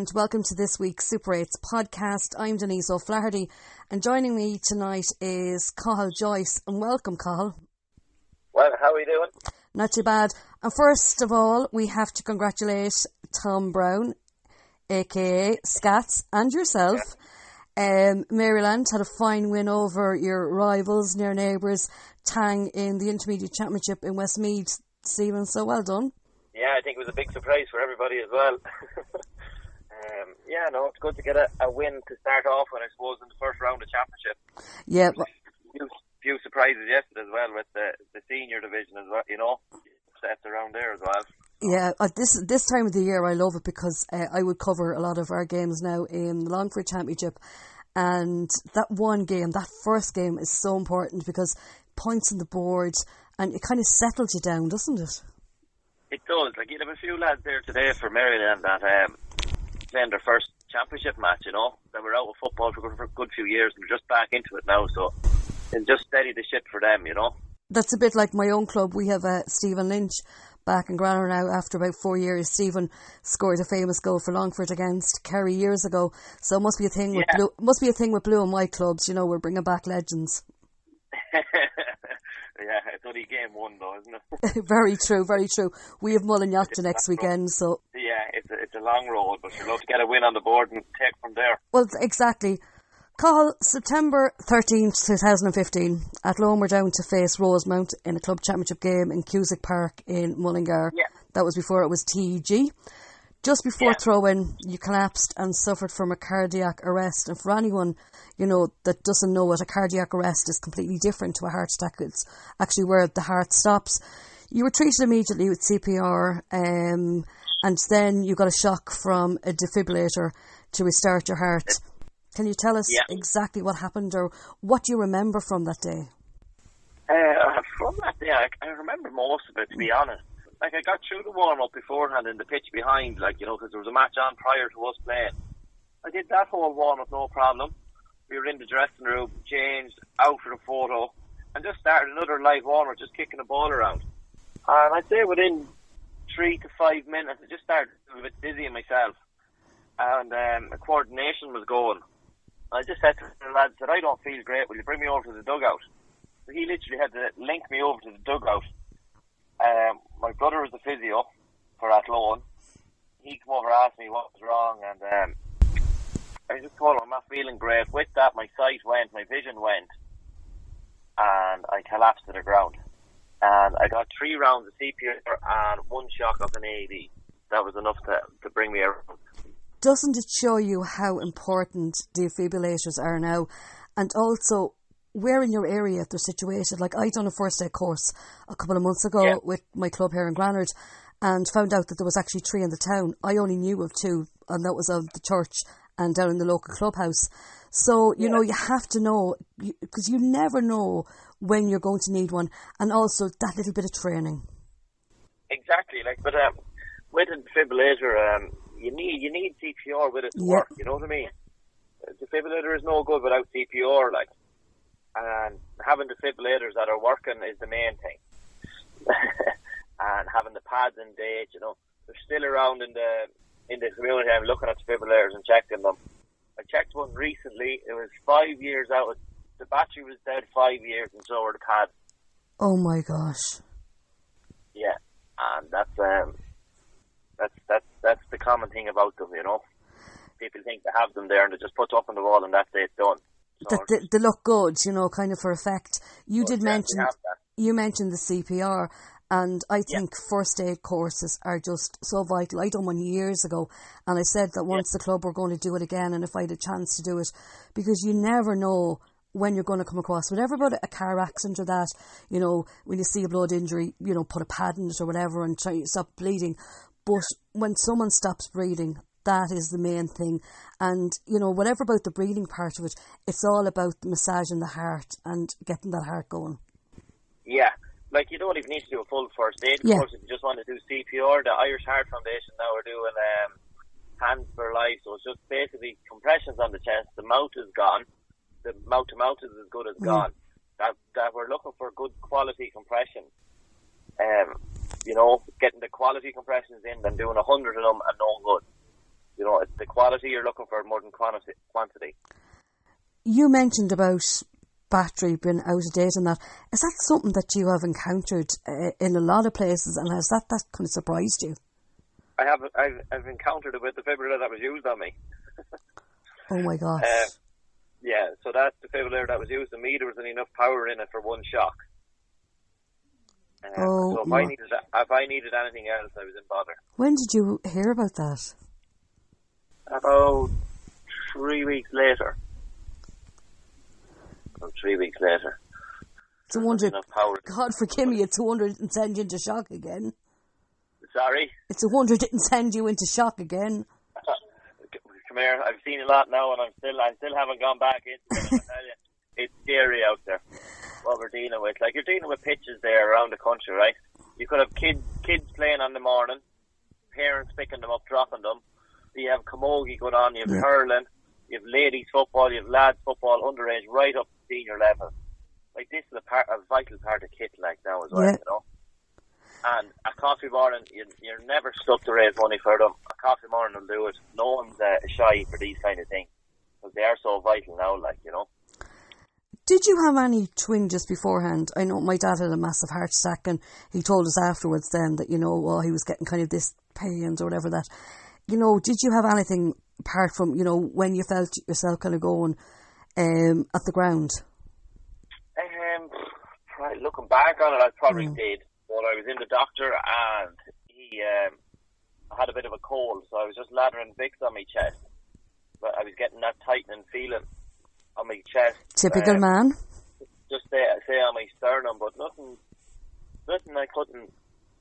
And welcome to this week's Super 8s podcast. I'm Denise O'Flaherty and joining me tonight is Cathal Joyce and welcome Cathal. Well, how are you doing? Not too bad. And first of all, we have to congratulate Tom Brown, aka Scats, and yourself. Um, Maryland had a fine win over your rivals, near neighbours, Tang, in the Intermediate Championship in Westmeath. Stephen, so well done. Yeah, I think it was a big surprise for everybody as well. um, yeah, no, it's good to get a, a win to start off with, I suppose, in the first round of championship. Yeah. Few, few surprises yesterday as well with the, the senior division as well, you know, set around there as well. Yeah, uh, this this time of the year I love it because uh, I would cover a lot of our games now in the Longford Championship, and that one game, that first game, is so important because points on the board and it kind of settles you down, doesn't it? It does. Like you have a few lads there today for Maryland that um, playing their first championship match. You know, that were out of football for, for a good few years and we're just back into it now. So it's just steady the shit for them. You know. That's a bit like my own club. We have uh, Stephen Lynch back in Granard now after about four years. Stephen scored a famous goal for Longford against Kerry years ago. So it must be a thing with Yeah. blue. Must be a thing with blue and white clubs. You know, we're bringing back legends. yeah, it's only game one though, isn't it? very true, very true. We have Mullinyatta next weekend, so yeah, it's a, it's a long road, but you're love to get a win on the board and take from there. well, exactly. Call September thirteenth, two thousand and fifteen. Athlone, we're down to face Rosemount in a club championship game in Cusack Park in Mullingar. Yeah. That was before it was TEG. Just before Yeah. throw in, you collapsed and suffered from a cardiac arrest. And for anyone, you know, that doesn't know what a cardiac arrest is completely different to a heart attack. It's actually where the heart stops. You were treated immediately with CPR, um, and then you got a shock from a defibrillator to restart your heart. Can you tell us Yeah. exactly what happened or what you remember from that day? Uh, from that day, I, I remember most of it, to be honest. Like, I got through the warm up beforehand in the pitch behind, like, you know, because there was a match on prior to us playing. I did that whole warm up, no problem. We were in the dressing room, changed, out for the photo, and just started another live warm up, just kicking the ball around. And I'd say within three to five minutes, I just started a bit dizzy myself. And um, the coordination was going. I just said to the lads that I don't feel great. Will you bring me over to the dugout? So he literally had to link me over to the dugout. Um, my brother was the physio for Athlone. He came over, and asked me what was wrong, and um, I just told him I'm not feeling great. With that, my sight went, my vision went, and I collapsed to the ground. And I got three rounds of CPR and one shock of an AED. That was enough to, to bring me around. doesn't it show you how important defibrillators are now? And also, where in your area they're situated? Like, I done a first aid course a couple of months ago Yeah. with my club here in Granard and found out that there was actually three in the town. I only knew of two, and that was of the church and down in the local clubhouse. So, you know, you have to know, because you never know when you're going to need one, and also that little bit of training. Exactly, like, but um, with a defibrillator, um, you need you need CPR with it to Yeah. work. You know what I mean? A defibrillator is no good without CPR, like, and having defibrillators that are working is the main thing. and having the pads in date, you know, they're still around in the in the community. I'm looking at defibrillators and checking them. I checked one recently. It was five years out. The battery was dead five years, and so were the pads. Oh my gosh. Yeah, and that's um, that's that's that's the common thing about them, you know. People think they have them there and they just put up on the wall and that's it, it's done. That they, they look good, you know, kind of for effect. You did yeah, mention you mentioned the CPR, and I think first aid courses are just so vital. I done one years ago, and I said that once the club were going to do it again, and if I had a chance to do it, because you never know when you're going to come across whatever about a car accident or that, you know, when you see a blood injury, you know, put a pad in it or whatever and try to stop bleeding. But when someone stops breathing, that is the main thing. And, you know, whatever about the breathing part of it, it's all about massaging the heart and getting that heart going. Yeah. Like you don't even need to do a full first aid Yeah. course if you just want to do CPR. The Irish Heart Foundation now are doing um, hands for life, so it's just basically compressions on the chest. The mouth is gone. The mouth to mouth is as good as gone. That that we're looking for good quality compression. Um, you know, getting the quality compressions in than doing a hundred of them and no good. You know, it's the quality you're looking for more than quantity. You mentioned about battery being out of date and that. Is that something that you have encountered uh, in a lot of places and has that, that kind of surprised you? I have I've, I've encountered it with the defibrillator that was used on me. oh my gosh. Uh, yeah, so that's that defibrillator that was used on me, there wasn't enough power in it for one shock. Um, oh, so if I needed if I needed anything else, I was in bother. When did you hear about that? About three weeks later. About three weeks later. It's a wonder. God forgive me. It's a wonder it didn't send you into shock again. Sorry. It's a wonder it didn't send you into shock again. Come here. I've seen a lot now, and I'm still I still haven't gone back into it. it's scary out there what we're dealing with. Like you're dealing with pitches there around the country, right? You could have kids kids playing on the morning, parents picking them up, dropping them. You have camogie going on, you have yeah. hurling, you have ladies football, you have lads football, underage, right up to senior level. Like this is a part, a vital part of kit, like now as well, yeah. you know. And a coffee morning, you, you're never stuck to raise money for them. A coffee morning will do it. No one's uh, shy for these kind of things because they are so vital now, like you know. Did you have any twinges beforehand? I know my dad had a massive heart attack, and he told us afterwards then that you know, well, he was getting kind of this pains or whatever. That you know, did you have anything apart from you know when you felt yourself kind of going um, at the ground? Um, looking back on it, I probably mm. did. But I was in the doctor, and he um, had a bit of a cold, so I was just lathering Vicks on my chest. But I was getting that tightening feeling on my chest. Typical um, man. Just say, say on my sternum, but nothing, nothing I couldn't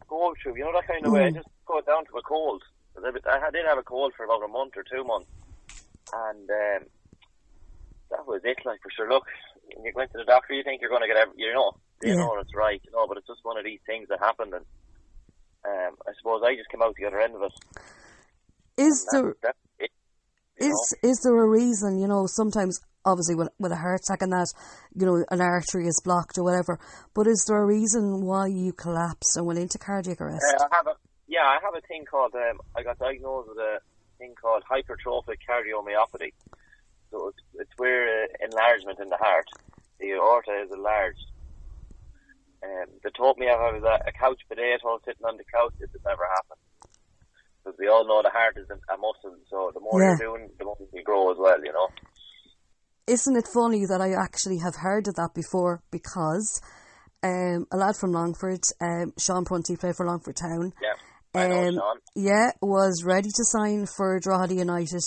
go through. You know that kind of mm. way. I just got down to a cold. I did have a cold for about a month or two months, and um, that was it. Like for sure. Look, when you went to the doctor, you think you're going to get, every, you know, you yeah. know it's right, you know, but it's just one of these things that happened, and um, I suppose I just came out the other end of it. Is there? That, it, is know? is there a reason? You know, sometimes obviously with, with a heart attack and that, you know, an artery is blocked or whatever. But is there a reason why you collapsed and went into cardiac arrest? Uh, I have a, yeah, I have a thing called, um, I got diagnosed with a thing called hypertrophic cardiomyopathy. So it's, it's where uh, enlargement in the heart, the aorta is enlarged. Um, they told me if I was a, a couch potato sitting on the couch, this would never happen. Because we all know the heart is a, a muscle, so the more yeah. you're doing, the more you grow as well, you know isn't it funny that I actually have heard of that before because um, a lad from Longford, um, Sean Prunty, played for Longford Town. Yeah. Um, yeah, was ready to sign for Drogheda United,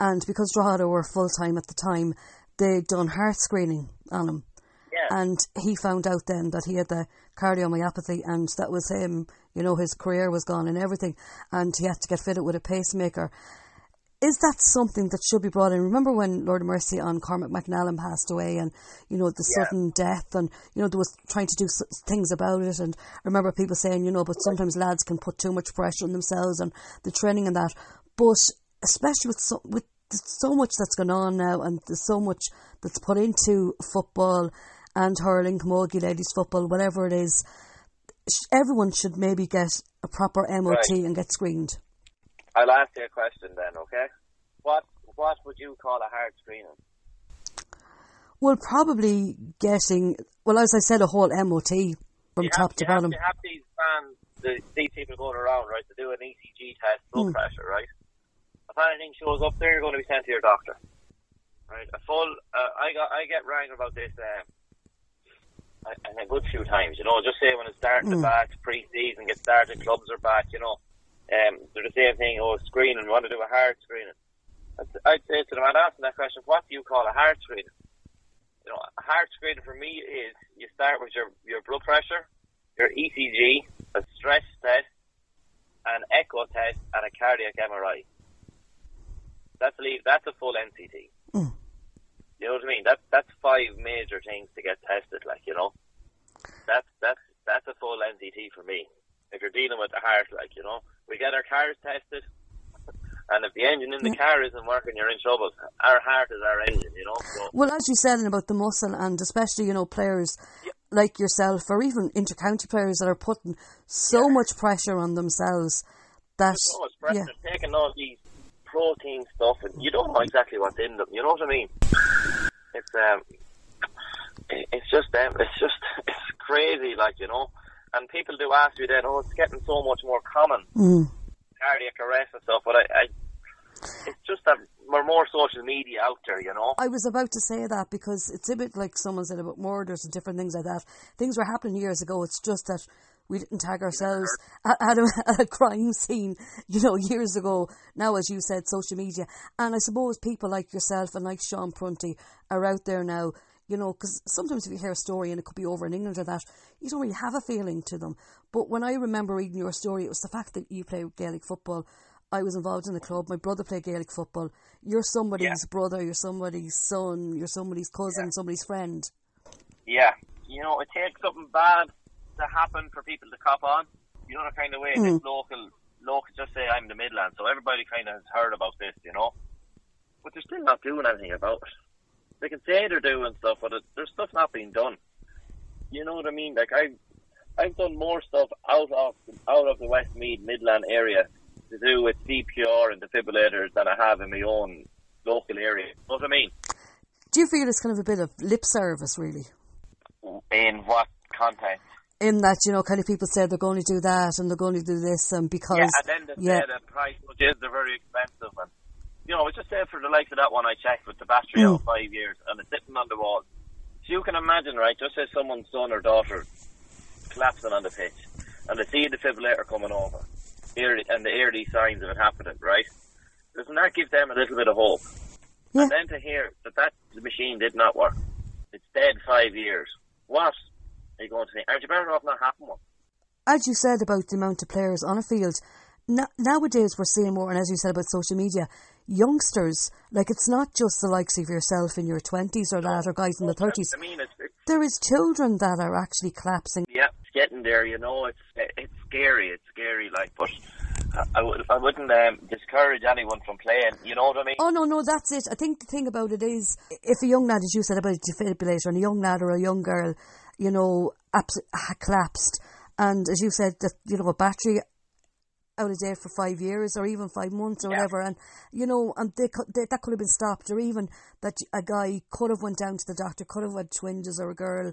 and because Drogheda were full time at the time, they'd done heart screening on him. Yeah. And he found out then that he had the cardiomyopathy, and that was him. You know, his career was gone and everything, and he had to get fitted with a pacemaker is that something that should be brought in? Remember when Lord of Mercy on Cormac McAnallen passed away, and you know the yeah. sudden death, and you know there was trying to do things about it, and I remember people saying, you know, but sometimes lads can put too much pressure on themselves and the training and that, but especially with so, with so much that's going on now, and there's so much that's put into football and hurling, camogie, ladies football, whatever it is, everyone should maybe get a proper MOT right. and get screened. I'll ask you a question then, okay? What what would you call a heart screening? Well, probably getting well, as I said, a whole MOT from you top have, to you bottom. Have, you have these fans, the, these people going around, right, to do an ECG test, blood mm. pressure, right? If anything shows up there, you're going to be sent to your doctor, right? A full, uh, I got, I get rang about this, um, and a good few times, you know. Just say when it's starting mm. to back, pre-season, get started, clubs are back, you know um, they're the same thing, oh, screening, want to do a heart screening. I'd, I'd say to them, I'd ask them that question, what do you call a heart screening? You know, a heart screening for me is you start with your, your blood pressure, your ECG, a stress test, an echo test, and a cardiac MRI. That's a, that's a full NCT. Mm. You know what I mean? That's that's five major things to get tested. Like you know, that's that's that's a full NCT for me. If you're dealing with the heart, like you know, we get our cars tested. And if the engine in the yeah. car isn't working, you're in trouble. Our heart is our engine, you know. So. Well, as you said about the muscle, and especially you know players yeah. like yourself, or even intercounty players that are putting so yeah. much pressure on themselves that so much pressure, taking all these protein stuff, and you don't know exactly what's in them. You know what I mean? It's um, it's just um, it's just it's crazy, like you know. And people do ask me then, oh, it's getting so much more common, Mm. cardiac arrest and stuff. But I, I it's just that we're more social media out there, you know. I was about to say that because it's a bit like someone said about murders and different things like that. Things were happening years ago. It's just that we didn't tag ourselves at, at, a, at a crime scene, you know, years ago. Now, as you said, social media. And I suppose people like yourself and like Sean Prunty are out there now, you know, because sometimes if you hear a story and it could be over in England or that, you don't really have a feeling to them. But when I remember reading your story, it was the fact that you play Gaelic football. I was involved in the club. My brother played Gaelic football. You're somebody's Yeah. brother. You're somebody's son. You're somebody's cousin. Yeah. Somebody's friend. Yeah, you know, it takes something bad to happen for people to cop on. You know the kind of way Mm. local, local, just say I'm the Midlands, so everybody kind of has heard about this, you know. But they're still not doing anything about it. They can say they're doing stuff, but it, there's stuff not being done. You know what I mean? Like I've, I've done more stuff out of out of the Westmeath Midland area to do with CPR and defibrillators than I have in my own local area. You know what I mean? Do you feel it's kind of a bit of lip service, really? In what context? In that, you know, kind of people say they're going to do that and they're going to do this, and because. Yeah, and then they yeah. say the price, which is they're very expensive. And, you know, it's just say for the likes of that one I checked with the battery Mm. out five years and it's sitting on the wall. So you can imagine, right, just as someone's son or daughter collapsing on the pitch and they see the defibrillator coming over and the early signs of it happening, right? Doesn't that give them a little bit of hope? Yeah. And then to hear that that machine did not work, it's dead five years. What are you going to think? Aren't you better off not having one? as you said about the amount of players on a field, no, nowadays we're seeing more, and as you said about social media, youngsters, like it's not just the likes of yourself in your 20s or that, or guys in the 30s. I mean, it's, it's There is children that are actually collapsing. yeah, it's getting there. You know, it's it's scary. It's scary. Like, but I, would, I wouldn't um, discourage anyone from playing. You know what I mean? Oh, no, no, that's it. I think the thing about it is, if a young lad, as you said about a defibrillator, and a young lad or a young girl, you know, abs- collapsed, and as you said, that, you know, a battery out of date for five years or even five months or Yeah. whatever, and you know, and they, they that could have been stopped, or even that a guy could have went down to the doctor, could have had twinges, or a girl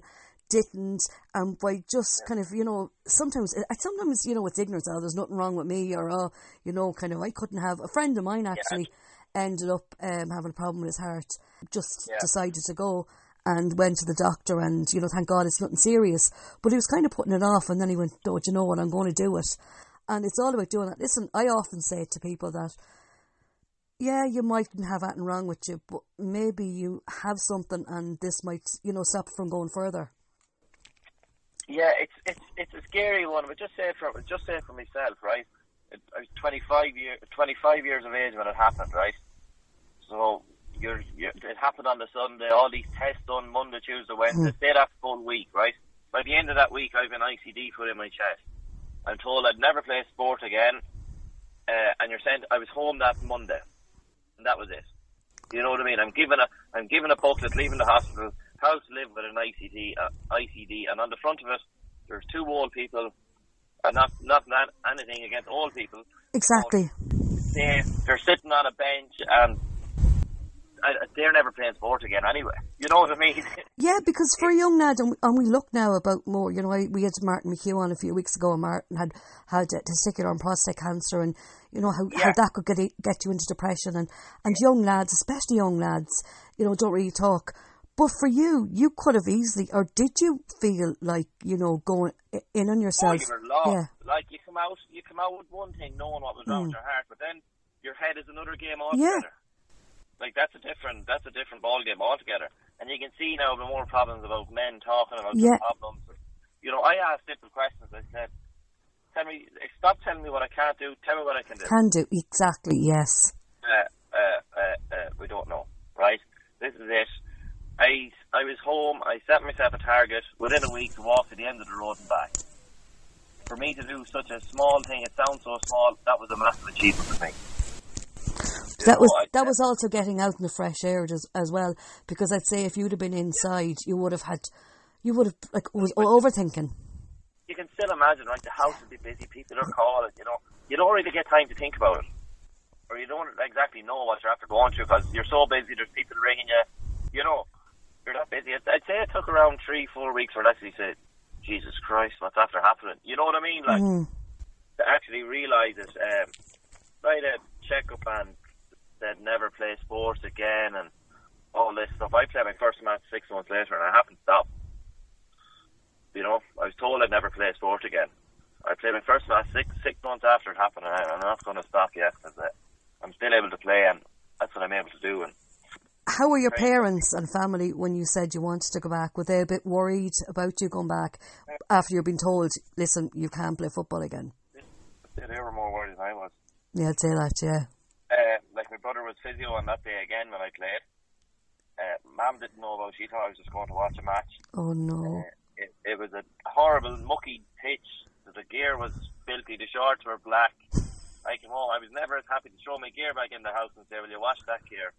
didn't, and by just kind of you know, sometimes uh, sometimes you know it's ignorance. Oh, there's nothing wrong with me, or oh, you know, kind of I couldn't have. A friend of mine actually ended up um, having a problem with his heart, just Yeah. decided to go. And went to the doctor, and you know, thank God it's nothing serious. But he was kind of putting it off, and then he went, "Oh, do you know what? I'm going to do it." And it's all about doing that. Listen, I often say to people that, yeah, you mightn't have anything wrong with you, but maybe you have something and this might, you know, stop from going further. Yeah, it's it's it's a scary one. But just say it for just say for myself, right? I was 25 year 25 years of age when it happened, right? So you're, you're it happened on the Sunday. All these tests done Monday, Tuesday, Wednesday. Stay that full week, right? By the end of that week, I've an ICD put in my chest. I'm told I'd never play sport again. Uh, and you're saying I was home that Monday, and that was it. You know what I mean? I'm given a I'm given a booklet leaving the hospital how to live with an ICD uh, ICD, and on the front of it there's two old people, and not not not anything against old people. Exactly. They they're sitting on a bench and. They're never playing sport again anyway. You know what I mean? Yeah, because for a young lad, and we, and we look now about more, you know, I, we had Martin McHugh on a few weeks ago, and Martin had had testicular and prostate cancer, and, you know, how, how that could get, get you into depression. And, and young lads, especially young lads, you know, don't really talk. But for you, you could have easily, or did you feel like, you know, going in on Oh, yourself? lost. Yeah. Like you come out, you come out with one thing, knowing what was wrong with your heart, but then your head is another game Mm. Yeah. Like that's a different, that's a different ball game altogether. And you can see now the more problems about men talking about Yeah. their problems. You know, I asked simple questions. I said, "Tell me, stop telling me what I can't do. Tell me what I can do." Can do, exactly, yes. uh, uh, uh, uh, we don't know, right? This is it. I I was home. I set myself a target within a week to walk to the end of the road and back. For me to do such a small thing, it sounds so small. That was a massive achievement for me. That was that was also getting out in the fresh air as, as well, because I'd say if you'd have been inside, you would have had, you would have like was overthinking. You can still imagine, right? The house would be busy. People are calling. You know, you don't really get time to think about it, or you don't exactly know what you're after going through because you're so busy. There's people ringing you. You know, you're that busy. I'd say it took around three, four weeks for it actually say, Jesus Christ, what's after happening? You know what I mean? Like Mm. to actually realise it. Um, had a check up and said never play sports again and all this stuff. I played my first match six months later and I haven't stopped. You know, I was told I'd never play sport again. I played my first match six six months after it happened, and I'm not going to stop yet because uh, I'm still able to play, and that's what I'm able to do. And How were your parents and family when you said you wanted to go back? Were they a bit worried about you going back after you've been told, listen, you can't play football again? they were more worried than I was. Yeah, I'd say that, yeah. Uh, brother was physio on that day again when I played. Uh, Mum didn't know about. it. She thought I was just going to watch a match. Oh, no. Uh, it, it was a horrible, mucky pitch. The gear was filthy. The shorts were black. I came home. I was never as happy to throw my gear back in the house and say, "Will you wash that gear?"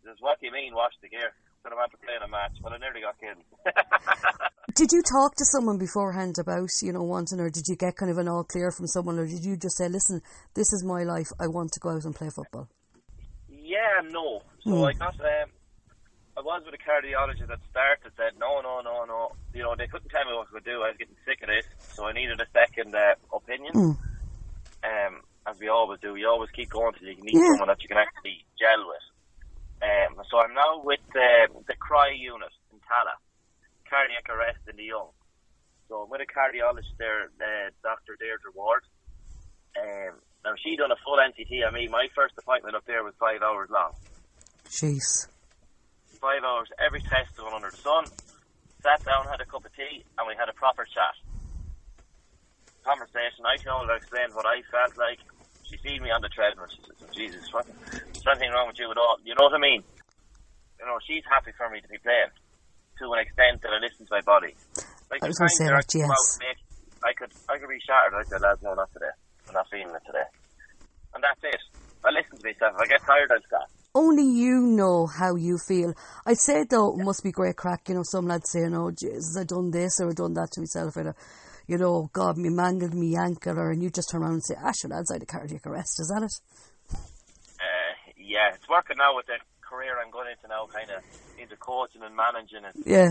He says, "What do you mean, wash the gear?" Could have had to play in a match, but I nearly got killed. Did you talk to someone beforehand about, you know, wanting, or did you get kind of an all clear from someone, or did you just say, listen, this is my life, I want to go out and play football? Yeah, no. So Hmm. I got. Um, I was with a cardiologist at the start that said, "No, no, no, no." You know, they couldn't tell me what could do. I was getting sick of this, so I needed a second uh, opinion. Mm. um, as we always do. You always keep going till you can meet Yeah. someone that you can actually gel with. Um, so I'm now with uh, the CRY unit in Tallaght, cardiac arrest in the young. So I'm with a cardiologist there, uh, Dr. Deirdre Ward. Um, now she done a full NCT on me. My first appointment up there was five hours long. Jeez. Five hours, every test done under the sun. Sat down, had a cup of tea, and we had a proper chat. Conversation. I told her, explained what I felt like. She seen me on the treadmill. She said, "Oh, Jesus, what, there's nothing wrong with you at all. You know what I mean? You know, she's happy for me to be playing to an extent that I listen to my body. Like I was the gonna say I that, could go out yes. I could, I could be shattered. I said, lads, no, not today. I'm not feeling it today. And that's it. I listen to myself. If I get tired, I'll stop. Only you know how you feel. I'd say though, it must be great crack. You know, some lads saying, "Oh Jesus, I done this or I done that to myself," or, you know, God, me mangled me ankle, or and you just turn around and say, "Ah, sure, lads, I had a cardiac arrest." Is that it? Uh, yeah, it's working now with the career I'm going into now, kind of into coaching and managing. And Yeah.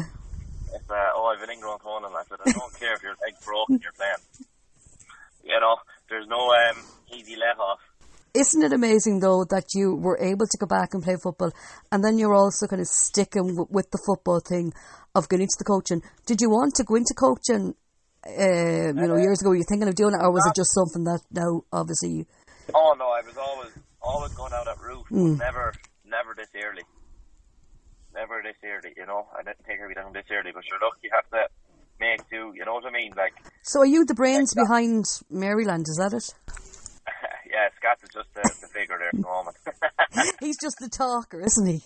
if uh, oh, I've an ingrown I said I don't care if your leg's broken, you're playing. You know, there's no um, easy let off. Isn't it amazing though that you were able to go back and play football, and then you're also kind of sticking w- with the football thing of going into the coaching? Did you want to go into coaching? Uh, you know, years ago, were you thinking of doing it, or was it just something that now, obviously, you, Oh no, I was always always going down that route, Mm. never never this early. Never this early, you know. I didn't think I'd be down this early, but sure, look, you have to make do. You know what I mean? Like, So are you the brains behind Maryland? Is that it? yeah, Scott is just the, the figure there at the moment. He's just the talker, isn't he?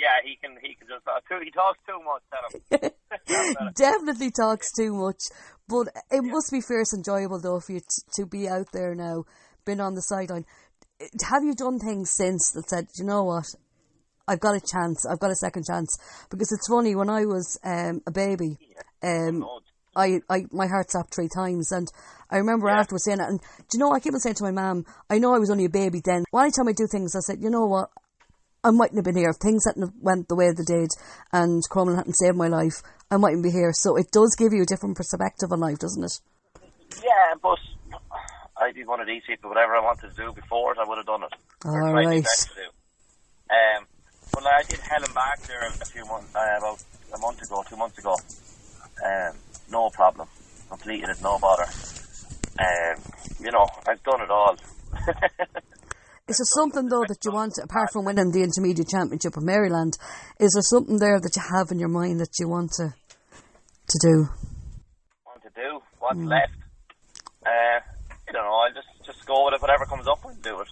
yeah, he can he can just talk too. He talks too much. Tell. Definitely talks too much, but it must be fierce enjoyable though for you t- to be out there now, been on the sideline. Have you done things since that said, you know what, I've got a chance, I've got a second chance? Because it's funny when I was um, a baby, um, I, I my heart stopped three times, and I remember Yeah. afterwards saying. And do you know, I keep on saying to my mum, I know I was only a baby then. Well, anytime I do things, I said, you know what, I mightn't have been here if things hadn't went the way they did, and Cromwell hadn't saved my life. I mightn't be here. So it does give you a different perspective on life, doesn't it? Yeah, but I'd be one of these people. Whatever I wanted to do before it, I would have done it. All right. All tried my right. best to do. Um, but like, I did Hell and Back there a few months, uh, about a month ago, two months ago. Um, no problem. Completed it, no bother. Um, you know, I've done it all. Is there something though that you want, apart from winning the intermediate championship of Maryland, is there something there that you have in your mind that you want to to do? want to do, what's left. Uh, I don't know, I'll just, just go with it, whatever comes up and do it.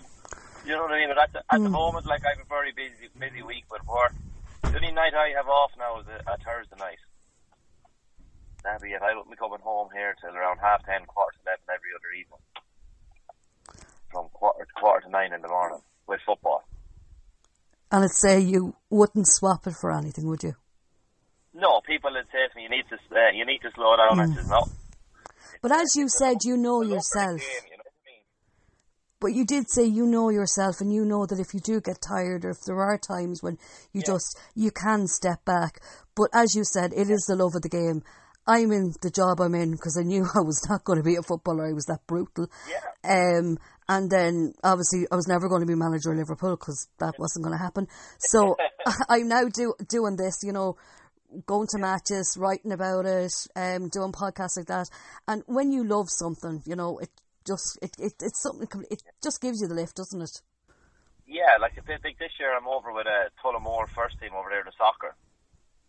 You know what I mean? But at the, at the moment, like, I have a very busy busy week with work. The only night I have off now is a, a Thursday night. That'll be it. I won't be coming home here till around half ten, quarter to eleven every other evening. From quarter to quarter to nine in the morning with football. And I'd say you wouldn't swap it for anything, would you? No, people would say to me, you need to, uh, you need to slow down. I says, no. But as you said, you know I love the yourself. game, you know I mean? But you did say you know yourself and you know that if you do get tired or if there are times when you yeah. just, you can step back. But as you said, it is the love of the game. I'm in the job I'm in because I knew I was not going to be a footballer. I was that brutal. Yeah. Um, and then obviously I was never going to be manager of Liverpool because that wasn't going to happen. So I'm now do, doing this, you know, going to matches, writing about it, um, doing podcasts like that. And when you love something, you know, it just it, it it's something it just gives you the lift, doesn't it? Yeah, like I think this year I'm over with a Tullamore first team over there in the soccer.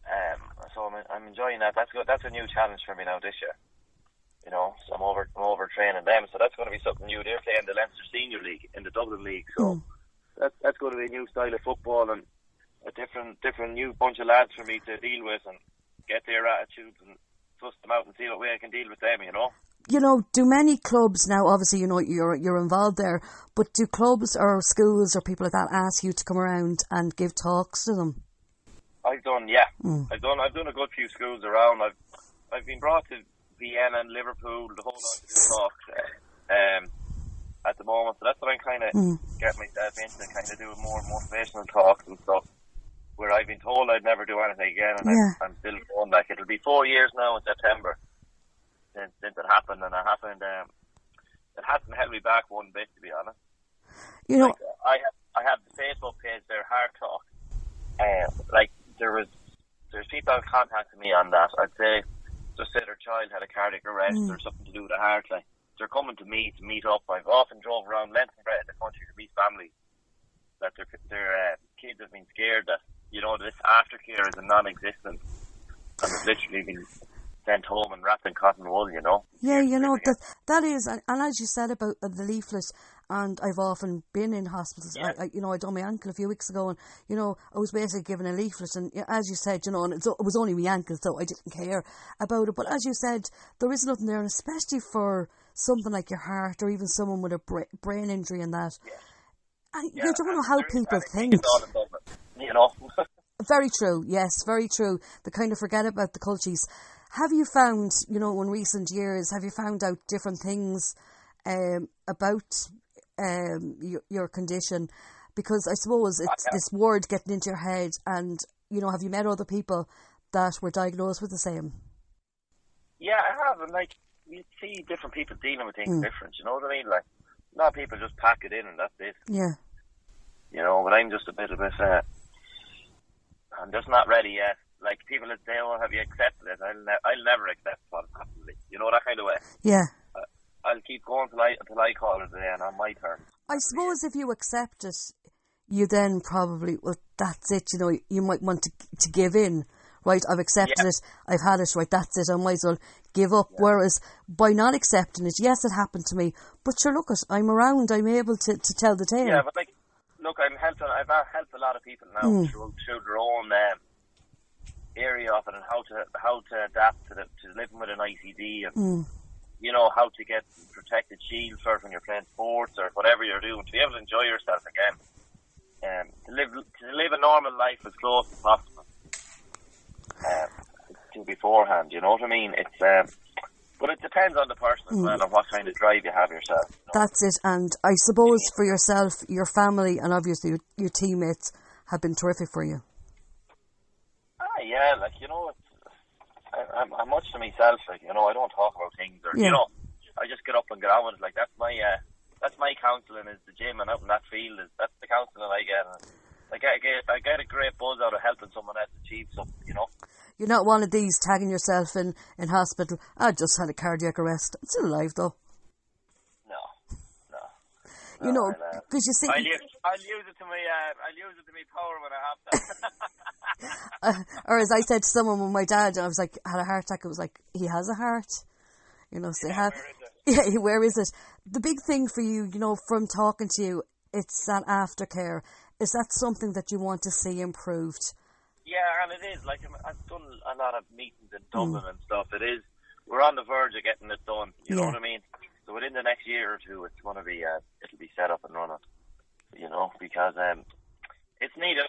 Um, so I'm, I'm enjoying that. That's good. That's a new challenge for me now this year. You know, so I'm over I'm over training them. So that's going to be something new. They're playing the Leinster Senior League in the Dublin League. So mm. that's that's going to be a new style of football and a different different new bunch of lads for me to deal with and get their attitudes and suss them out and see what way I can deal with them. You know you know, do many clubs now? Obviously, you know you're you're involved there, but do clubs or schools or people like that ask you to come around and give talks to them? I've done, yeah, mm. I've done. I've done a good few schools around. I've I've been brought to Vienna and Liverpool, the whole lot of talks um, at the moment. So that's what I'm kind of mm. getting myself into, kind of doing more motivational talks and stuff. Where I've been told I'd never do anything again, and yeah. I'm, I'm still going. Like it'll be four years now in September since, since it happened, and it happened. Um, it hasn't held me back one bit, to be honest. You know, like, I have I have the Facebook page there, Heart Talk. Um, like there was there's people contacting me on that. I'd say just say their child had a cardiac arrest mm. or something to do with the heart. Like they're coming to me to meet up. I've often drove around length and breadth of the country to meet families that their their uh, kids have been scared that you know this aftercare is a non-existent and it's literally been sent home and wrapped in cotton wool, you know. Yeah, you know that that is, and, and as you said about the leaflet, and I've often been in hospitals. Yeah. I, I, you know, I done my ankle a few weeks ago, and you know, I was basically given a leaflet, and as you said, you know, and it was only my ankle, so I didn't care about it. But as you said, there is nothing there, and especially for something like your heart or even someone with a brain injury and that. Yeah. And yeah, you don't know how people think. You know. very true. Yes, very true. They kind of forget about the cultures. Have you found, you know, in recent years, have you found out different things um, about um, your, your, condition? Because I suppose it's this word getting into your head, and you know, have you met other people that were diagnosed with the same? Yeah, I have, and like you see different people dealing with things mm. different. You know what I mean? Like, a lot of people just pack it in, and that's it. Yeah. You know, but I'm just a bit of a. Uh, I'm just not ready yet like people that say, "Oh, have you accepted it?" I'll, ne- I'll never accept what happened. You know that kind of way. Yeah. I'll keep going till I until I call it then on my turn. I suppose if you accept it, you then probably well, that's it. You know, you might want to to give in. Right, I've accepted yeah. it. I've had it. Right, that's it. I might as well give up. Yeah. Whereas by not accepting it, yes, it happened to me. But sure, look, it, I'm around. I'm able to, to tell the tale. Yeah, but like, look, I'm helping. I've helped a lot of people now mm. through, through their own um, area of it and how to how to adapt to the, to living with an ICD and mm. You know how to get protected shields first when you're playing sports or whatever you're doing to be able to enjoy yourself again. Um, to live to live a normal life as close as possible. Um, to beforehand, you know what I mean? It's um, but it depends on the person as mm. well and what kind of drive you have yourself. You know? That's it, and I suppose for yourself, your family, and obviously your, your teammates have been terrific for you Ah, yeah, like you know, it's, I, I'm, I'm much to myself. Like you know, I don't talk about things, or yeah. you know, I just get up and get on with it. Like that's my uh, that's my counselling is the gym and out in that field is that's the counselling I get. And I get, I get I get a great buzz out of helping someone else achieve something. You know. You're not one of these tagging yourself in, in hospital. I just had a cardiac arrest. I'm still alive though. No, no. You know, because you see, I'll use, I'll use it to my, uh, I'll use it to my power when I have to. uh, or as I said to someone with my dad, I was like, had a heart attack. It was like, he has a heart. You know, so yeah, have, where yeah, where is it? The big thing for you, you know, from talking to you, it's that aftercare. Is that something that you want to see improved? Yeah, and it is. Like I've done a lot of meetings in Dublin mm. and stuff. It is. We're on the verge of getting it done. You yeah. know what I mean? So within the next year or two, it's going to be. Uh, it'll be set up and running. You know, because um, it's needed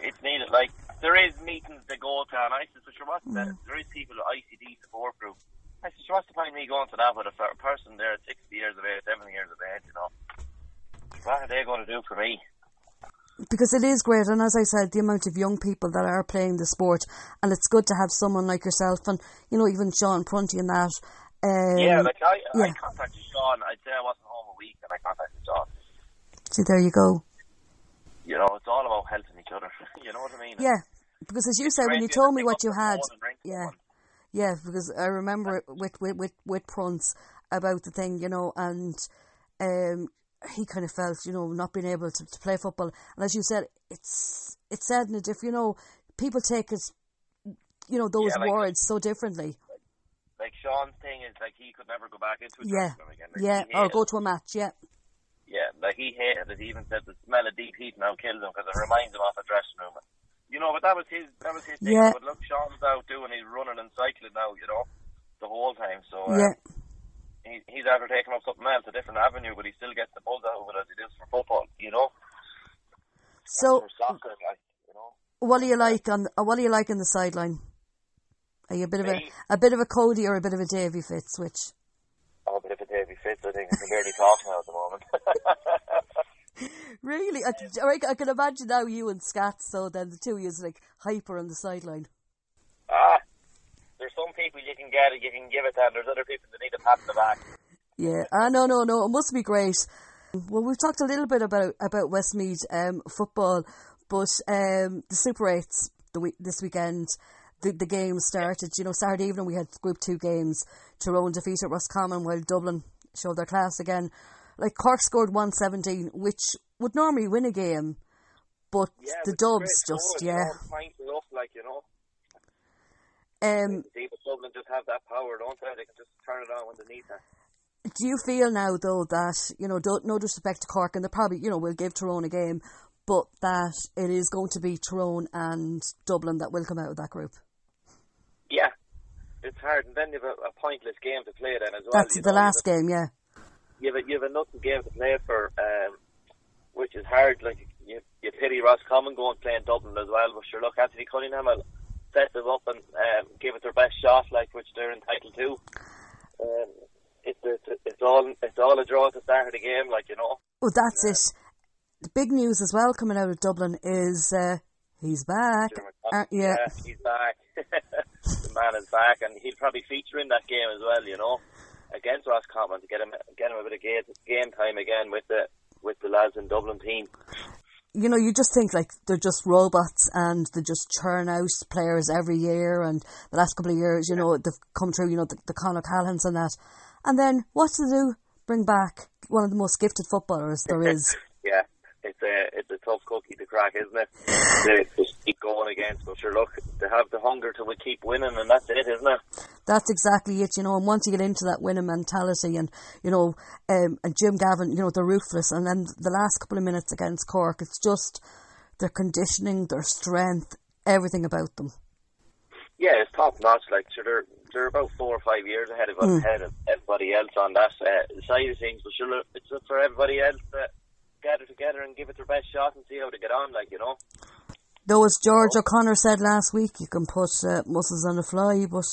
it's needed. Like there is meetings that go to, and I said, sure, what's mm. that? There is people at ICD support group. I said, sure, what's the point me going to that with a person there at 60 years of age, 70 years of age, you know? what are they going to do for me? because it is great, and as I said, the amount of young people that are playing the sport, and it's good to have someone like yourself, and you know even Sean Prunty and that. Um, yeah, like I, yeah. I contacted Sean. I'd say I wasn't home a week, and I contacted Sean. See, there you go. You know, it's all about helping each other. you know what I mean? Yeah, because as you said, when you told me what you had, phone and ring yeah, someone. yeah, because I remember it with with with with Prunts about the thing, you know, and um, he kind of felt, you know, not being able to, to play football, and as you said, it's it's said in a different, you know, people take it, you know, those Yeah, like- words so differently. Like Sean's thing is like he could never go back into a Yeah, dressing room again. Like, yeah, or go it. to a match, yeah. Yeah, like he hated it. He even said the smell of deep heat now kills him because it reminds him of a dressing room. You know, but that was his that was his thing. Yeah. But look, Sean's out doing he's running and cycling now. You know, the whole time. So uh, Yeah, he, he's after taking up something else, a different avenue, but he still gets the buzz out of it as he does for football. You know, so for soccer, like you know. what do you like on what do you like on the sideline? Are you a bit of a a bit of a Cody or a bit of a Davy Fitz? Which I'm a bit of a Davy Fitz. I think I can barely talk now at the moment. really, I, can- I can- imagine now you and Scats. So then the two of you is like hyper on the sideline. ah, there's some people you can get it, you can give it to, and there's other people that need a pat in the back. Yeah, ah, no, no, no. It must be great. Well, we've talked a little bit about about Westmeath um, football, but um, the Super Eights the week, this weekend, the the game started. You know, Saturday evening we had Group Two games. Tyrone defeated Roscommon, while Dublin showed their class again. Like Cork scored one seventeen, which would normally win a game, but Yeah, the Dubs just yeah. know, Pints enough, like you know. Um, See, Dublin just have that power, don't they? They can just turn it on when they need to. do you feel now though that you know don't, no disrespect to Cork and they probably you know will give Tyrone a game, but that it is going to be Tyrone and Dublin that will come out of that group. It's hard, and then you have a, a pointless game to play then as well. That's the know, last game, yeah. You have, a, you have a nothing game to play for, um, which is hard. Like you, you pity Roscommon going playing Dublin as well, but sure, look, Anthony Cunningham will set them up and um, give it their best shot, like which they're entitled to. Um, it's, it's it's all it's all a draw at the start of the game, like you know. Well, that's it. The big news as well coming out of Dublin is uh, he's back. Uh, yeah. he's back. the man is back, and he'll probably feature in that game as well. You know, against Roscommon to get him get him a bit of game, game time again with the with the lads in Dublin team. you know, you just think like they're just robots and they just churn out players every year. And the last couple of years, you know, they've come through, you know, the, the Con O'Callaghans and that. And then what do they do? Bring back one of the most gifted footballers there is. Yeah, it's a it's a tough cookie to crack, isn't it? They just keep going against, but sure, look, they have the hunger to keep winning, and that's it, isn't it? That's exactly it, you know. And once you get into that winning mentality, and you know, um, and Jim Gavin, you know, they're ruthless. And then the last couple of minutes against Cork, it's just their conditioning, their strength, everything about them. Yeah, it's top notch. Like, sure, they're they're about four or five years ahead of ahead of everybody else on that uh, side of things. But sure, look, it's for everybody else to gather together and give it their best shot and see how they get on. Like, you know. Though, as George O'Connor said last week, you can put uh, muscles on the fly, but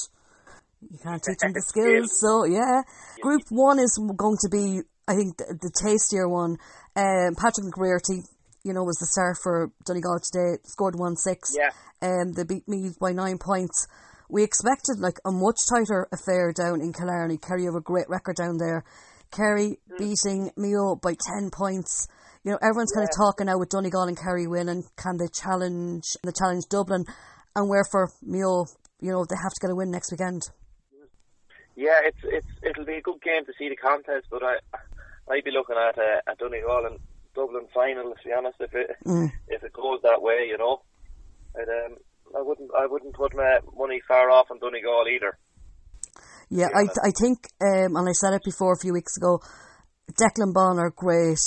you can't teach them the skills. So, yeah. Group one is going to be, I think, the, the tastier one. Um, Patrick McBrearty, you know, was the star for Donegal today, scored 1 6. Yeah. Um, they beat me by nine points. We expected like a much tighter affair down in Killarney. Kerry have a great record down there. Kerry beating Mayo by 10 points. You know, everyone's kind of talking now with Donegal and Kerry winning. Can they challenge, they challenge Dublin? And where for Mayo, you know, they have to get a win next weekend. Yeah, it's it's it'll be a good game to see the contest, but I I'd be looking at uh, at Donegal and Dublin final. To be honest, if it if it goes that way, you know, I'd, um, I wouldn't I wouldn't put my money far off on Donegal either. Yeah, I, I think, um, and I said it before a few weeks ago, Declan Bonner, great,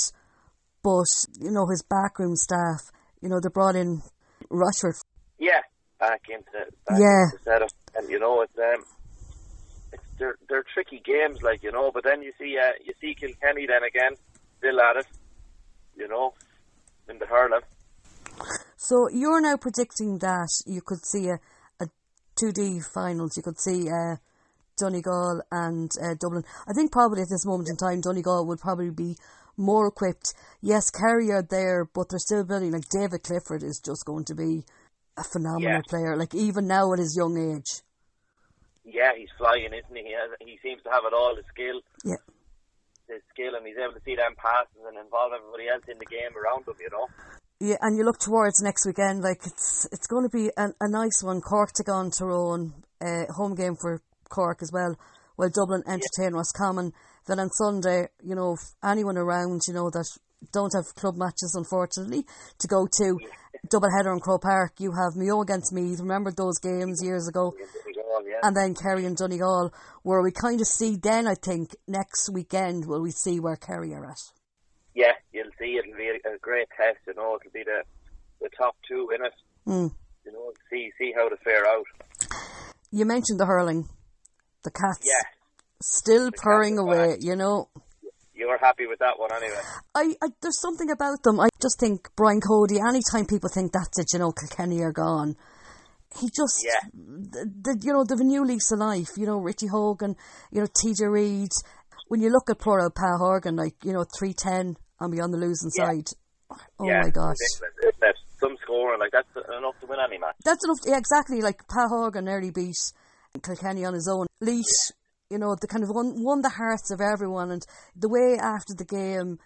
but, you know, his backroom staff, you know, they brought in Rochford. Yeah, back into back Yeah. into setup, and you know it's um, it's they're they're tricky games, like you know. But then you see uh, you see Kilkenny then again, still at it, you know, in the hurling. So you're now predicting that you could see a, a 2D finals, you could see uh, Donegal and uh, Dublin. I think probably at this moment in time, Donegal would probably be more equipped. Yes, Kerry are there, but they're still building. Like David Clifford is just going to be a phenomenal Yeah. player. Like even now at his young age. Yeah, he's flying, isn't he? He, has, he seems to have it all, the skill, Yeah. the skill, and he's able to see them passes and involve everybody else in the game around him, you know? Yeah, and you look towards next weekend, like it's it's going to be a, a nice one. Cork take on Tyrone, uh, home game for Cork as well. While Dublin entertain Roscommon. Then on Sunday, you know, anyone around, you know, that don't have club matches, unfortunately, to go to double header in Croke Park, you have Mayo against Meath. Remember those games years ago? And then Kerry and Donegal, where we kind of see then, I think, next weekend, will we see where Kerry are at. yeah, you'll see it'll be a, great test, you know, it'll be the the top two in it. Mm. You know, see see how they fare out. You mentioned the hurling. The cats. Yeah. Still purring away, back. you know. You were happy with that one anyway. I, I there's something about them. I just think Brian Cody. Anytime people think that's it, you know, Kilkenny are gone. He just, Yeah. the, the you know, the new lease of life. You know, Richie Hogan. You know, TJ Reid. When you look at poor old Pa Horgan, like you know, three ten and be on the losing Yeah. side. Oh yeah, my gosh, it? Some scoring like that's enough to win any match. that's enough. Yeah, exactly. Like Pa Horgan nearly beat Kilkenny on his own. Laois, you know, the kind of won, won the hearts of everyone, and the way after the game,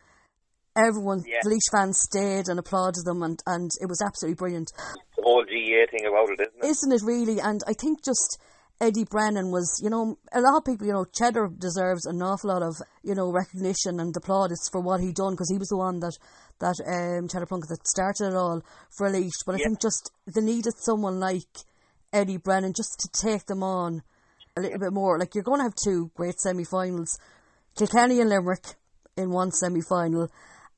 everyone, Yeah. the Laois fans stayed and applauded them, and, and it was absolutely brilliant. The whole GAA thing about it, isn't it? Isn't it really? And I think just Eddie Brennan was, you know, a lot of people, you know, Cheddar deserves an awful lot of, you know, recognition and applaudits for what he done because he was the one that that um, Cheddar Plunkett that started it all for Laois. But I Yeah. think just they needed someone like Eddie Brennan just to take them on a little bit more. Like you're going to have two great semi-finals, Kilkenny and Limerick in one semi-final,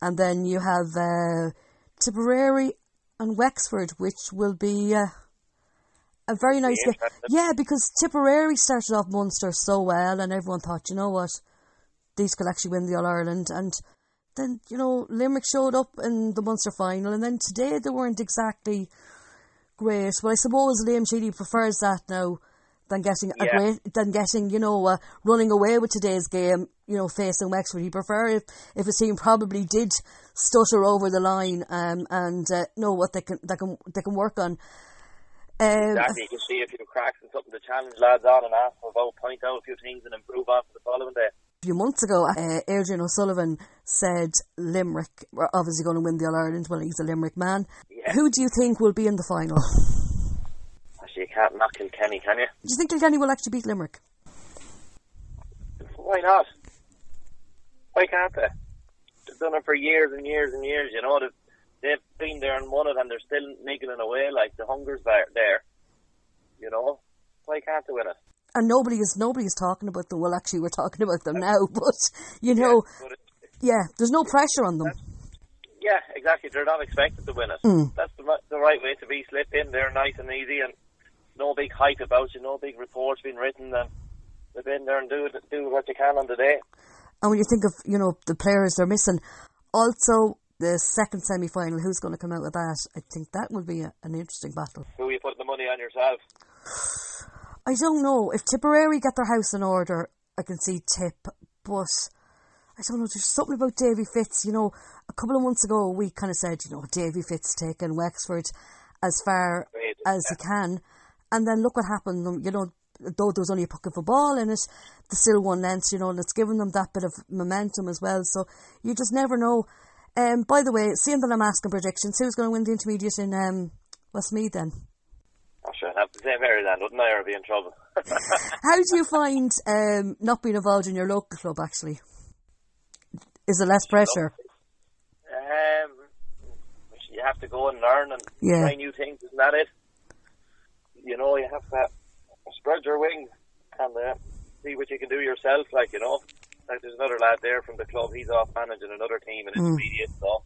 and then you have uh, Tipperary and Wexford, which will be. Uh, a very nice game. Yeah, because Tipperary started off Munster so well, and everyone thought, you know what, these could actually win the All Ireland. And then, you know, Limerick showed up in the Munster final, and then today they weren't exactly great. Well, I suppose Liam Sheedy prefers that now than getting a Yeah. great, than getting, you know, uh, running away with today's game. You know, facing Wexford, he prefer if if his team probably did stutter over the line um, and uh, know what they can they can they can work on. Um, Exactly. You can see a few cracks and something to challenge lads on and ask them about, point out a few things and improve on for the following day. a few months ago, uh, Adrian O'Sullivan said Limerick were obviously going to win the All Ireland. Well, he's a Limerick man. Yeah. Who do you think will be in the final? Actually, you can't knock Kilkenny, can you? Do you think Kilkenny will actually beat Limerick? Why not? Why can't they? They've done it for years and years and years, you know. They've, they've been there and won it and they're still niggling away like the hunger's there, there. You know? Why can't they win it? And nobody is nobody is talking about them. Well, actually, we're talking about them now, but you know, But yeah, there's no pressure on them. yeah, exactly. They're not expected to win it. Mm. That's the, the right way to be. Slip in there nice and easy and no big hype about you, no big reports being written and they've been there and do, do what you can on the day. And when you think of you know the players they're missing, also the second semi final, who's going to come out with that? I think that will be a, an interesting battle. Who are you put the money on yourself? I don't know if Tipperary get their house in order. I can see Tip, but I don't know. There's something about Davy Fitz. You know, a couple of months ago we kind of said, you know, Davy Fitz taking Wexford as far as he can, and then look what happened. You know, though there was only a puck of a ball in it, they still won lengths. You know, and it's given them that bit of momentum as well. So you just never know. Um, by the way, seeing that I'm asking predictions, who's going to win the intermediate in um, Westmeath then? I should have the same area then, wouldn't I, or be in trouble? How do you find um, not being involved in your local club? Actually, is it less pressure? Um, you have to go and learn and Yeah. try new things. Isn't that it? You know, you have to spread your wings and uh, see what you can do yourself. Like you know, like there's another lad there from the club. He's off managing another team in intermediate, so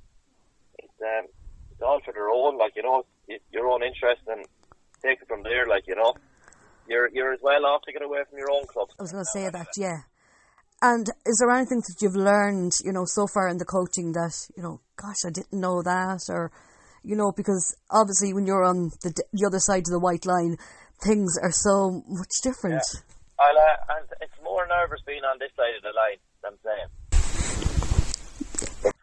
it's um, it's all for their own. Like you know, your own interest and take it from there. Like you know, you're you're as well off to get away from your own club. I was going to say that, yeah. And is there anything that you've learned, you know, so far in the coaching that you know, gosh, I didn't know that, or you know, because obviously when you're on the the other side of the white line, things are so much different. I'll, uh, and it's more nervous being on this side of the line. I'm saying.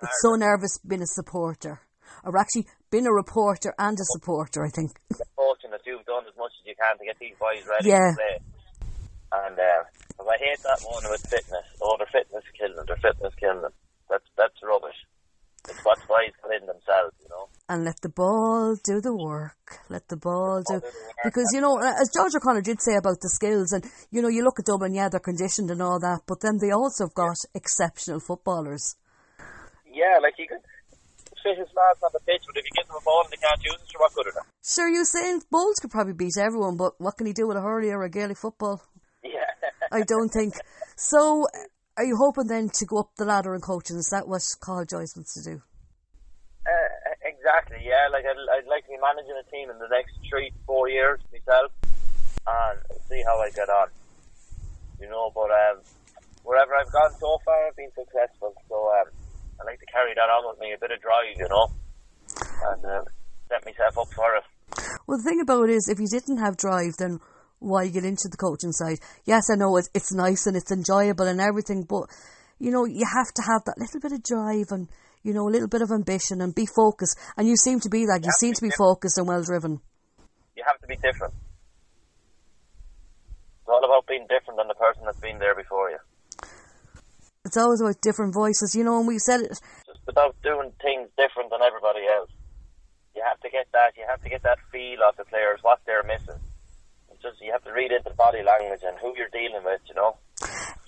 It's so nervous being a supporter. Or actually, being a reporter and a supporter, I think. Fortunate you've done as much as you can to get these boys ready Yeah. to play. And uh, I hate that one with fitness. Oh, their fitness killing them. Their fitness killing them. That's that's rubbish. It's what boys put in themselves, you know. And let the ball do the work. Let the ball do. Because, you know, as George O'Connor did say about the skills, and, you know, you look at Dublin, yeah, they're conditioned and all that, but then they also have got exceptional footballers. Yeah, like you fit his lads on the pitch, but if you give them a ball and they can't use it, sure, what good are they? Sure, you saying Bowles could probably beat everyone, but what can he do with a hurley or a Gaelic football? Yeah. I don't think. So, are you hoping then to go up the ladder in coaching? Is that what Carl Joyce wants to do? Exactly, yeah. Like I'd, I'd like to be managing a team in the next three, four years myself, and see how I get on. You know, but um, wherever I've gone so far, I've been successful. So um, I like to carry that on with me, a bit of drive, you know, and uh, set myself up for it. Well, the thing about it is, if you didn't have drive, then why get into the coaching side? Yes, I know it's, it's nice and it's enjoyable and everything, but you know, you have to have that little bit of drive and you know, a little bit of ambition and be focused. And you seem to be that. You have seem to to be be focused and well driven. You have to be different. It's all about being different than the person that's been there before you. It's always about different voices, you know. And we said it. Just about doing things different than everybody else. You have to get that. You have to get that feel of the players, what they're missing. It's just you have to read into body language and who you're dealing with. You know,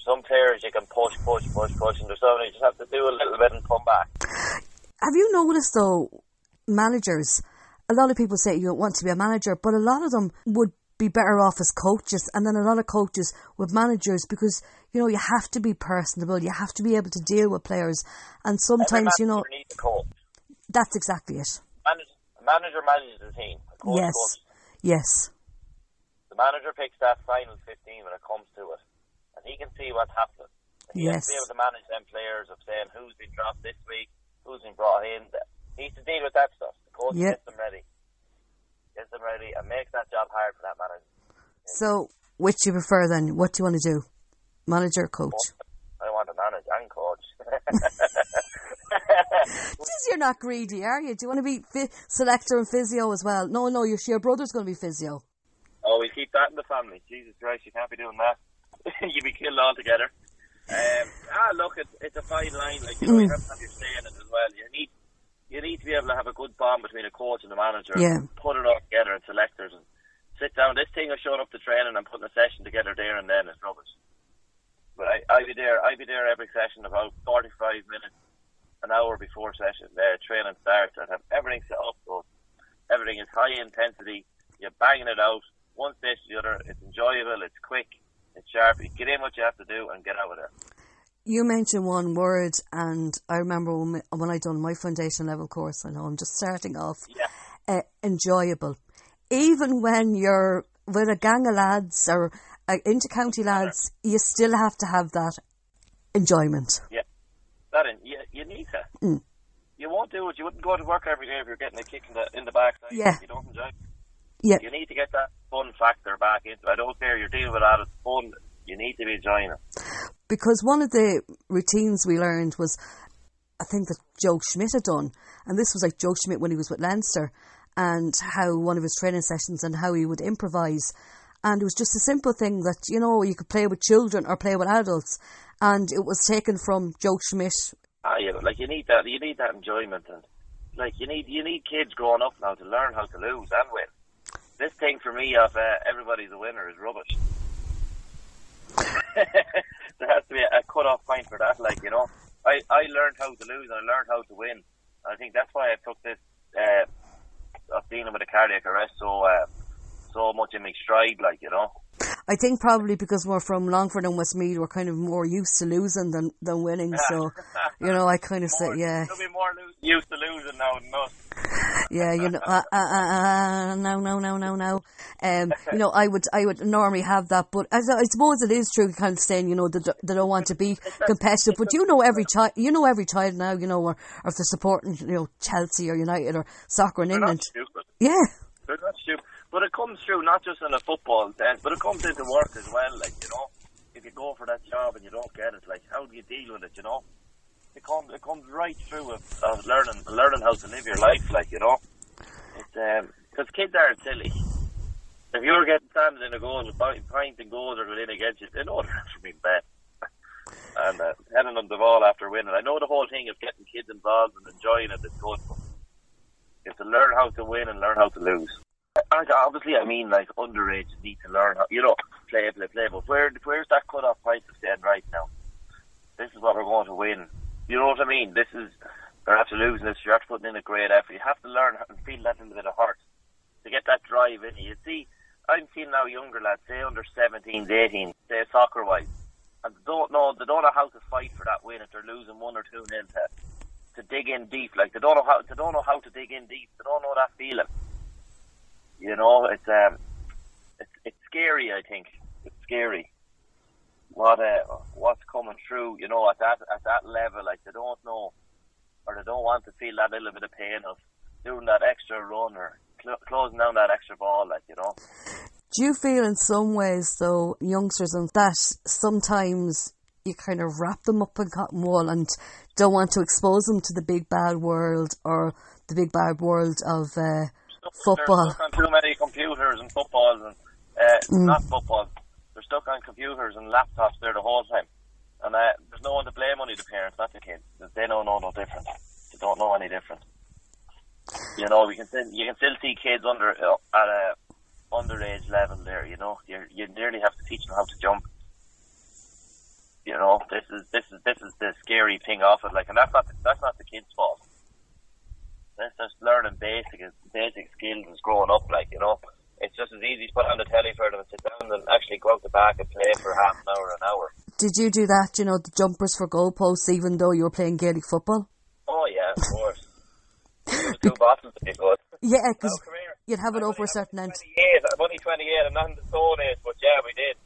some players you can push, push, push, push, and there's some you just have to do a little bit and come back. Have you noticed though, managers? A lot of people say you don't want to be a manager, but a lot of them would be better off as coaches, and then a lot of coaches with managers because you know you have to be personable, you have to be able to deal with players, and sometimes you know needs a coach. that's exactly it. Manager, manager manages the team. A coach Yes, yes, The manager picks that final 15 when it comes to it. He can see what's happening. He Yes. has to be able to manage them players of saying who's been dropped this week, who's been brought in. He needs to deal with that stuff. The coach Yep. gets them ready. Gets them ready and makes that job hard for that manager. So, which do you prefer then? What do you want to do? Manager, or coach? I want to manage and coach. Jeez, you're not greedy, are you? Do you want to be fi- selector and physio as well? No, no, your, your brother's going to be physio. oh, we keep that in the family. Jesus Christ, you can't be doing that. You'd be killed altogether. Um, ah, look, it's, it's a fine line. Like you know, you have to have your say in it as well. You need you need to be able to have a good bond between a coach and a manager. Yeah. Put it all together and selectors and sit down. This thing of showing up to training and putting a session together there and then is rubbish. But I, I'd be there. I'd be there every session about forty-five minutes, an hour before session. Uh, training starts and have everything set up. So everything is high intensity. You're banging it out one stage to the other. It's enjoyable. It's quick. It's sharp. You get in what you have to do and get out of there. You mentioned one word, and I remember when, when I done my foundation level course. I know I'm just starting off. Yeah. Uh, enjoyable, even when you're with a gang of lads or uh, inter-county lads, you still have to have that enjoyment. Yeah. That in, you, you need to. Mm. You won't do it. You wouldn't go to work every day if you're getting a kick in the in the back. Yeah. You don't enjoy. it. Yeah, You need to get that fun factor back into. it. I don't care. You're dealing with that. It's fun. You need to be enjoying it. because one of the routines we learned was, I think that Joe Schmidt had done, and this was like Joe Schmidt when he was with Leinster, and how one of his training sessions and how he would improvise, and it was just a simple thing that you know you could play with children or play with adults, and it was taken from Joe Schmidt. Ah, yeah. Like you need that. You need that enjoyment and like you need you need kids growing up now to learn how to lose and win. This thing for me of uh, everybody's a winner is rubbish. there has to be a, cut off point for that. Like you know, I I learned how to lose and I learned how to win. And I think that's why I took this uh, of dealing with a cardiac arrest so uh, so much in my stride. Like you know. I think probably because we're from Longford and Westmeath, we're kind of more used to losing than, than winning. So, you know, I kind of say, More- yeah, You'll be more lo- used to losing now than us. yeah, you know, uh, uh, uh, uh, no, no, no, no, no. Um, you know, I would, I would normally have that, but I, I suppose it is true, kind of saying, you know, they, don't- they don't want to be competitive. But you know, every child, you know, every child now, you know, or, or if they're supporting, you know, Chelsea or United or soccer in They're England. not stupid. Yeah, They're not stupid. But it comes through not just in a football sense, but it comes into work as well. Like you know, if you go for that job and you don't get it, like how do you deal with it? You know, it comes it comes right through of, of learning learning how to live your life, like you know. It's because um, kids aren't silly. If you're getting standing in a goal, pint and goals are going in against you, they know they're after being bet. and uh, handing them the ball after winning. I know the whole thing of getting kids involved and enjoying it is good. Have to learn how to win and learn how to lose. And obviously, I mean, like underage need to learn how, you know, play, play, play. But where, where's that cut off point of saying right now? This is what we're going to win. You know what I mean? This is you're after losing this. You're after putting in a great effort. You have to learn and feel that little bit of heart to get that drive in you. You see, I'm seeing now younger lads, say under 17s, 18, say soccer wise, and don't know they don't know how to fight for that win if they're losing one or two nil to to dig in deep. Like they don't know how they don't know how to dig in deep. They don't know that feeling. You know, it's um, it's it's scary. I think it's scary. What uh, what's coming through? You know, at that at that level, like they don't know, or they don't want to feel that little bit of pain of doing that extra run or cl- closing down that extra ball. Like you know. Do you feel in some ways, though, youngsters, and that sometimes you kind of wrap them up in cotton wool and don't want to expose them to the big bad world or the big bad world of uh, football. They're stuck on too many computers and footballs and uh, mm. not football. They're stuck on computers and laptops there the whole time, and uh, there's no one to blame. Only the parents, not the kids. They don't know no different. They don't know any different. You know, we can still, you can still see kids under uh, at a underage level there. You know, you you nearly have to teach them how to jump. You know, this is this is this is the scary thing off of it. Like, and that's not the, that's not the kids' fault. That's just learning basic basic skills as growing up. Like, you know, it's just as easy to put on the telly for them and sit down and actually go out the back and play for half an hour, an hour. Did you do that? You know, the jumpers for goalposts, even though you were playing Gaelic football. Oh yeah, of course. two bottles would be good. Yeah, because you'd have it I'm over a certain end. I'm only 28, I'm not in the stone age, but yeah, we did.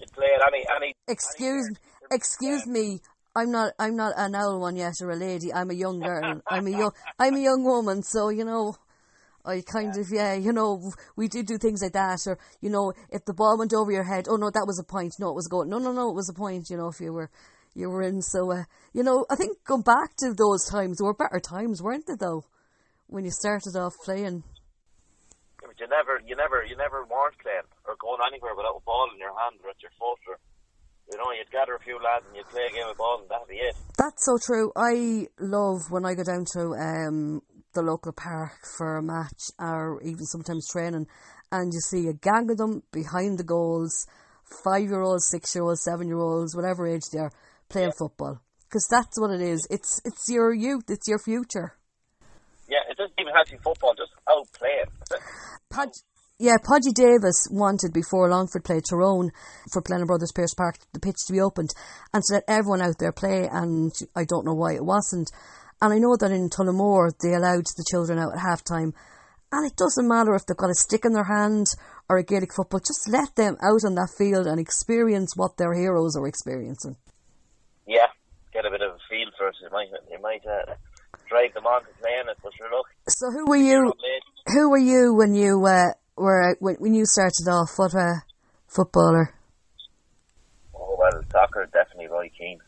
You'd play it any, any. Excuse, any excuse me. I'm not. I'm not an old one yet, or a lady. I'm a young girl. I'm a young. I'm a young woman. So you know, I kind yeah. of yeah. You know, we did do things like that, or you know, if the ball went over your head, oh no, that was a point. No, it was going. No, no, no, it was a point. You know, if you were, you were in. So uh, you know, I think going back to those times were better times, weren't they? Though, when you started off playing you never, you never, you never weren't playing or going anywhere without a ball in your hand or at your foot you'd gather a few lads and you'd play a game of ball and that'd be it. That's so true. I love when I go down to um, the local park for a match or even sometimes training and you see a gang of them behind the goals, five year olds, six year olds, seven year olds, whatever age they are, playing yeah. football. Because that's what it is. It's it's your youth, it's your future. Yeah, it doesn't even have to be football, just out playing. Pod, yeah, Podgy Davis wanted before Longford played Tyrone for Glennon Brothers Pearse Park the pitch to be opened and to let everyone out there play, and I don't know why it wasn't. And I know that in Tullamore they allowed the children out at half time, and it doesn't matter if they've got a stick in their hand or a Gaelic football, just let them out on that field and experience what their heroes are experiencing. Yeah, get a bit of a feel for it. You might, you might uh, drive them on to playing it, but look. So who were you? Who were you when you uh, were when, when you started off? What a footballer? Oh well, soccer definitely Roy Keane,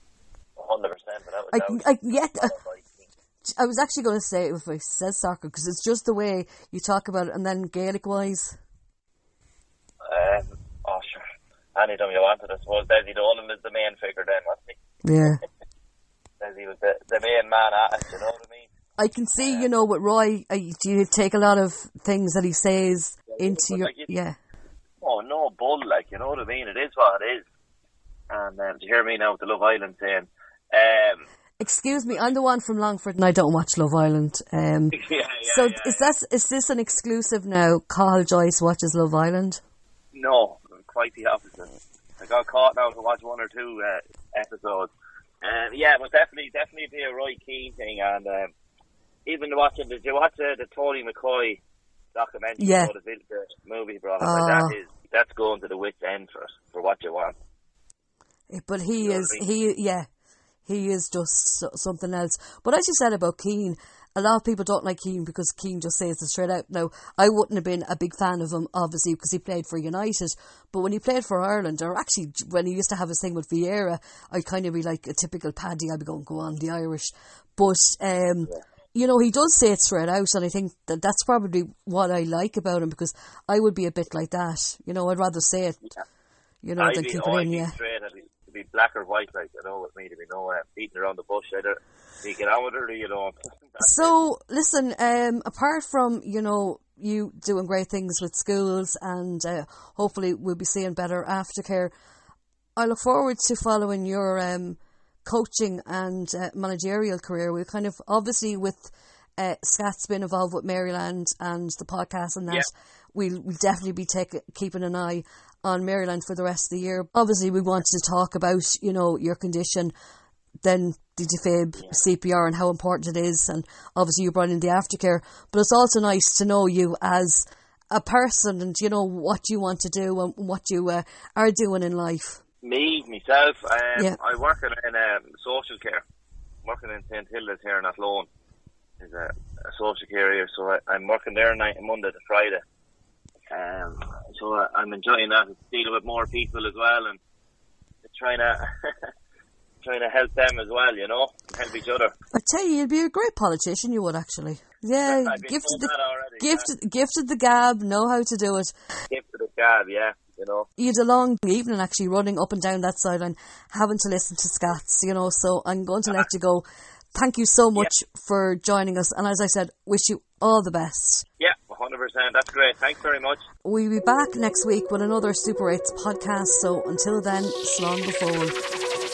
hundred percent. I, I, yeah, I was actually going to say if I said soccer because it's just the way you talk about it, and then Gaelic wise. Um, oh sure, anytime you wanted, I suppose. Dessie Dolan is the main figure then, wasn't he? Yeah. Dessie was the, the main man at it. You know what I mean? I can see, you know, with Roy, uh, do you take a lot of things that he says into your, like yeah. Oh no, bull, like you know what I mean. It is what it is. And um, do you hear me now with the Love Island saying? Um, Excuse me, I'm the one from Longford, and I don't watch Love Island. Um, yeah, yeah, so yeah, is this is this an exclusive now? Carl Joyce watches Love Island. No, quite the opposite. I got caught now to watch one or two uh, episodes. Um, yeah, but definitely, definitely be a Roy Keane thing, and um, even watching, did you watch uh, the Tony McCoy documentary? Yeah. The, the movie brought up, uh, that is that's going to the wit's end for for what you want. But he you is I mean? he yeah he is just something else. But as you said about Keane, a lot of people don't like Keane because Keane just says it straight out. Now, I wouldn't have been a big fan of him, obviously, because he played for United. But when he played for Ireland, or actually when he used to have his thing with Vieira, I'd kind of be like a typical Paddy. I'd be going, go on, the Irish. But, um, yeah. You know, he does say it straight out, and I think that that's probably what I like about him because I would be a bit like that. You know, I'd rather say it, yeah. you know, I'd than be, keep it in, yeah. Straight, to be black or white, like, you know, with me, to be no uh, beating around the bush either you get on with it or you don't. so, listen, um, apart from, you know, you doing great things with schools and uh, hopefully we'll be seeing better aftercare, I look forward to following your um, coaching and uh, managerial career. We kind of, obviously, with uh, Scott's been involved with Maryland and the podcast and that, yeah. we'll, we'll definitely be take, keeping an eye on Maryland for the rest of the year. Obviously, we wanted to talk about, you know, your condition then the defib yeah. CPR and how important it is, and obviously you brought in the aftercare. But it's also nice to know you as a person and you know what you want to do and what you uh, are doing in life. Me, myself, um, yeah. I work in, um, social care. I'm working in St Hilda's here in Athlone. Is a, a, social care area, so I, am working there night and Monday to Friday. Um, so I, I'm enjoying that, dealing with more people as well, and trying to trying to help them as well, you know, help each other. I tell you, you'd be a great politician. You would actually. Yeah, gifted the already, gifted yeah. gifted the gab, know how to do it. Gifted the gab, yeah. You know. You had a long evening actually running up and down that sideline, having to listen to scats, you know. So I'm going to let you go. Thank you so much yeah. for joining us, and as I said, wish you all the best. Yeah, 100%. That's great. Thanks very much. We'll be back next week with another Super 8s podcast. So until then, slán before.